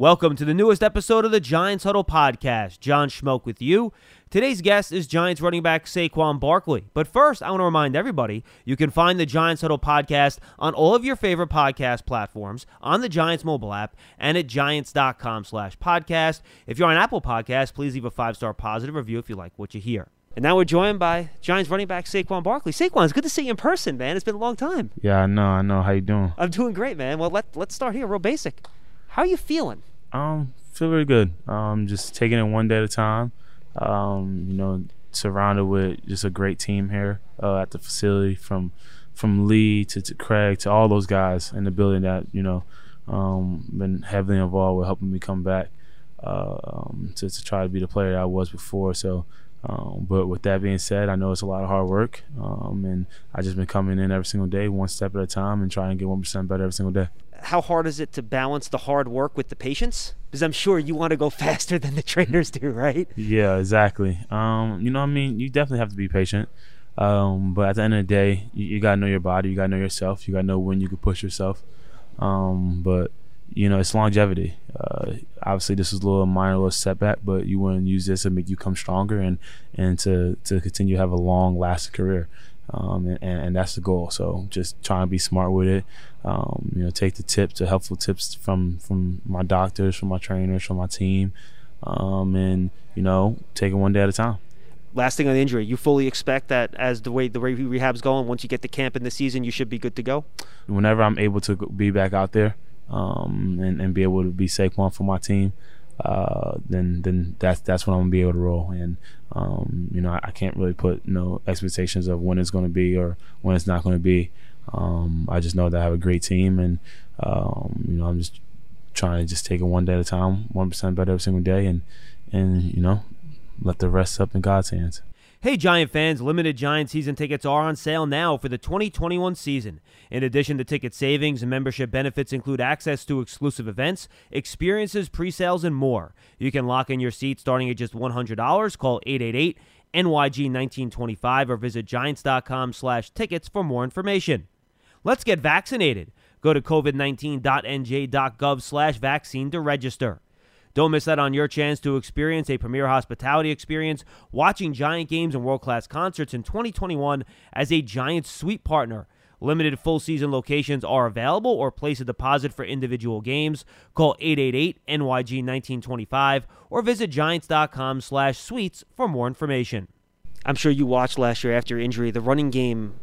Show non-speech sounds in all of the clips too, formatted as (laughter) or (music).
Welcome to the newest episode of the Giants Huddle podcast. John Schmeelk with you. Today's guest is Giants running back Saquon Barkley. But first, I want to remind everybody you can find the Giants Huddle podcast on all of your favorite podcast platforms, on the Giants mobile app, and at giants.com slash podcast. If you're on Apple Podcasts, please leave a five-star positive review if you like what you hear. And now we're joined by Giants running back Saquon Barkley. Saquon, it's good to see you in person, man. It's been a long time. Yeah, I know, I know. How you doing? I'm doing great, man. Well, let, let's start here, real basic. How are you feeling? Um, feel really good. Um, just taking it one day at a time. Um, you know, surrounded with just a great team here uh, at the facility from from Lee to, to Craig to all those guys in the building that you know um, been heavily involved with helping me come back uh, um, to, to try to be the player I was before. So um, but with that being said, I know it's a lot of hard work, um, and I just been coming in every single day, one step at a time, and trying to get one percent better every single day. How hard is it to balance the hard work with the patience? Because I'm sure you want to go (laughs) faster than the trainers do, right? Yeah, exactly. Um, you know, I mean, you definitely have to be patient, um, but at the end of the day, you, you gotta know your body, you gotta know yourself, you gotta know when you can push yourself. Um, but you know, it's longevity. Uh, obviously, this is a little minor little setback, but you want to use this to make you come stronger and and to to continue to have a long lasting career. Um, and, and, that's the goal. So just trying to be smart with it. Um, you know, take the tips, the helpful tips from from my doctors, from my trainers, from my team, um, and you know, take it one day at a time. Last thing on the injury, you fully expect that as the way the way rehab's going, once you get to camp in the season, you should be good to go. Whenever I'm able to be back out there, um, and, and be able to be Saquon for my team, uh, then then that's that's when I'm gonna be able to roll. And um, you know, I, I, can't really put no expectations of when it's gonna be or when it's not gonna be. Um, I just know that I have a great team, and um, you know, I'm just trying to just take it one day at a time, one percent better every single day, and and you know, let the rest up in God's hands. Hey, Giant fans, limited Giant season tickets are on sale now for the 2021 season. In addition to ticket savings membership benefits include access to exclusive events, experiences, pre-sales, and more. You can lock in your seat starting at just $100. Call 888 NYG 1925 or visit giants.com slash tickets for more information. Let's get vaccinated. Go to covid19.nj.gov slash vaccine to register. Don't miss out on your chance to experience a premier hospitality experience watching Giant games and world class concerts in 2021 as a Giant Suite partner. Limited full season locations are available or place a deposit for individual games. Call 888-NYG-1925 or visit giants.com slash suites for more information. I'm sure you watched last year after injury, the running game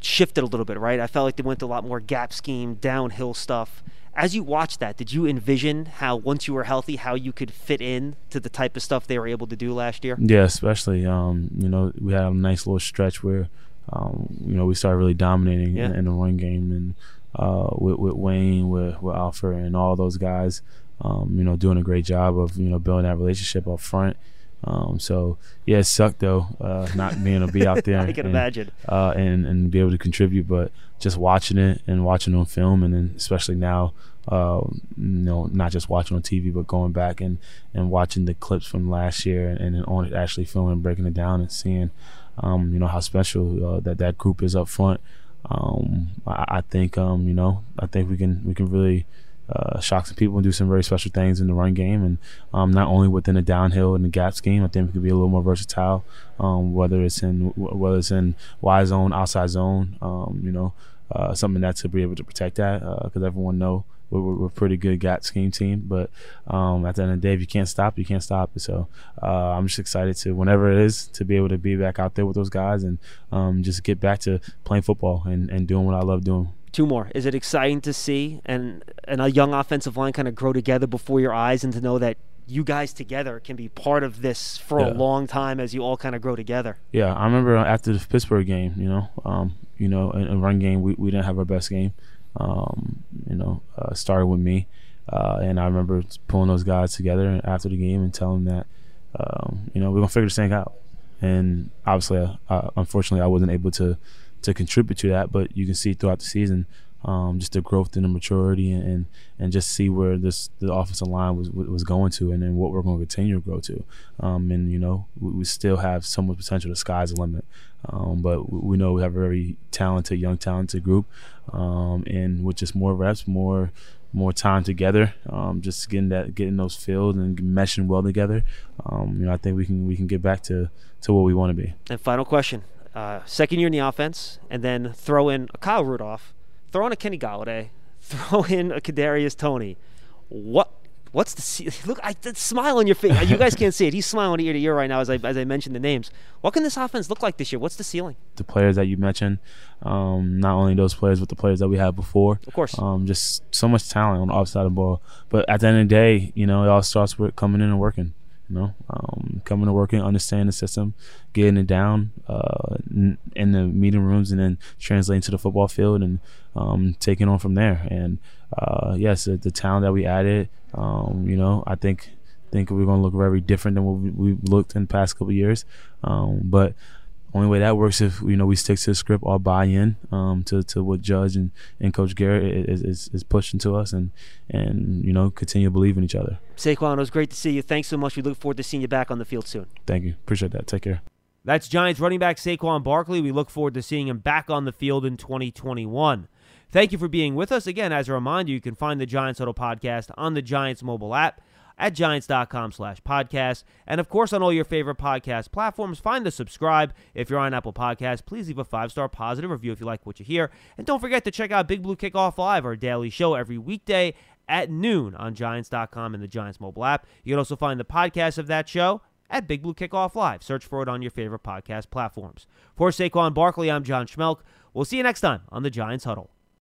shifted a little bit, right? I felt like they went to a lot more gap scheme, downhill stuff as you watched that, did you envision how once you were healthy, how you could fit in to the type of stuff they were able to do last year? Yeah, especially um, you know we had a nice little stretch where um, you know we started really dominating yeah. in, in, the run game and uh, with, with Wayne, with with Alfred, and all those guys, um, you know, doing a great job of you know building that relationship up front. Um, so yeah, it sucked though, uh, not being able to be out (laughs) there. I can and, imagine. Uh, and and be able to contribute, but just watching it and watching on film, and then especially now, uh, you know, not just watching on TV, but going back and and watching the clips from last year, and, then on it actually filming, and breaking it down, and seeing, um, you know, how special uh, that that group is up front. Um, I, I think, um, you know, I think we can we can really uh, shock some people and do some very special things in the run game, and um, not only within the downhill and the gap scheme. I think we could be a little more versatile, um, whether it's in whether it's in wide zone, outside zone. Um, you know, uh, something that to be able to protect that because uh, everyone know we're, we're, a pretty good gap scheme team. But um, at the end of the day, if you can't stop, you can't stop it. So uh, I'm just excited to whenever it is to be able to be back out there with those guys and um, just get back to playing football and, and doing what I love doing two more. Is it exciting to see and and a young offensive line kind of grow together before your eyes and to know that you guys together can be part of this for yeah. a long time as you all kind of grow together? Yeah, I remember after the Pittsburgh game, you know, um, you know, in, in, run game we, we didn't have our best game. Um, you know, uh, started with me, uh, and I remember pulling those guys together after the game and telling them that, um, you know, we're gonna figure this thing out. And obviously, uh, unfortunately, I wasn't able to to contribute to that. But you can see throughout the season um, just the growth and the maturity and, and, and just see where this the offensive line was was going to and then what we're going to continue to grow to. Um, and you know we, we, still have so much potential. The sky's the limit. Um, but we know we have a very talented, young, talented group, um, and with just more reps, more more time together, um, just getting that getting those fields and meshing well together. Um, you know, I think we can we can get back to to what we want to be. And final question: uh, second year in the offense, and then throw in a Kyle Rudolph, throw in a Kenny Golladay, (laughs) throw in a Kadarius Toney. What What's the (laughs) look? I the smile on your face. You guys can't see it. He's smiling ear to ear right now as I as I mention the names. What can this offense look like this year? What's the ceiling? The players that you mentioned, um, not only those players, but the players that we had before. Of course. Um, just so much talent on the offside of the ball. But at the end of the day, you know, it all starts with coming in and working. You know, um, coming to working, understanding the system, getting it down uh, in, in the meeting rooms, and then translating to the football field and um, taking on from there. And uh, yes, the, the talent that we added, um, you know, I think think we're going to look very different than what we, have looked in the past couple years. Um, but only way that works if you know we stick to the script, all buy in um, to to what Judge and, and Coach Garrett is, is, is pushing to us, and and you know continue to believe in each other. Saquon, it was great to see you. Thanks so much. We look forward to seeing you back on the field soon. Thank you. Appreciate that. Take care. That's Giants running back Saquon Barkley. We look forward to seeing him back on the field in 2021. Thank you for being with us. Again, as a reminder, you can find the Giants Huddle podcast on the Giants mobile app at giants.com slash podcast. And of course, on all your favorite podcast platforms, find the subscribe. If you're on Apple Podcasts, please leave a five star positive review if you like what you hear. And don't forget to check out Big Blue Kickoff Live, our daily show every weekday at noon on giants.com and the Giants mobile app. You can also find the podcast of that show at Big Blue Kickoff Live. Search for it on your favorite podcast platforms. For Saquon Barkley, I'm John Schmeelk. We'll see you next time on the Giants Huddle.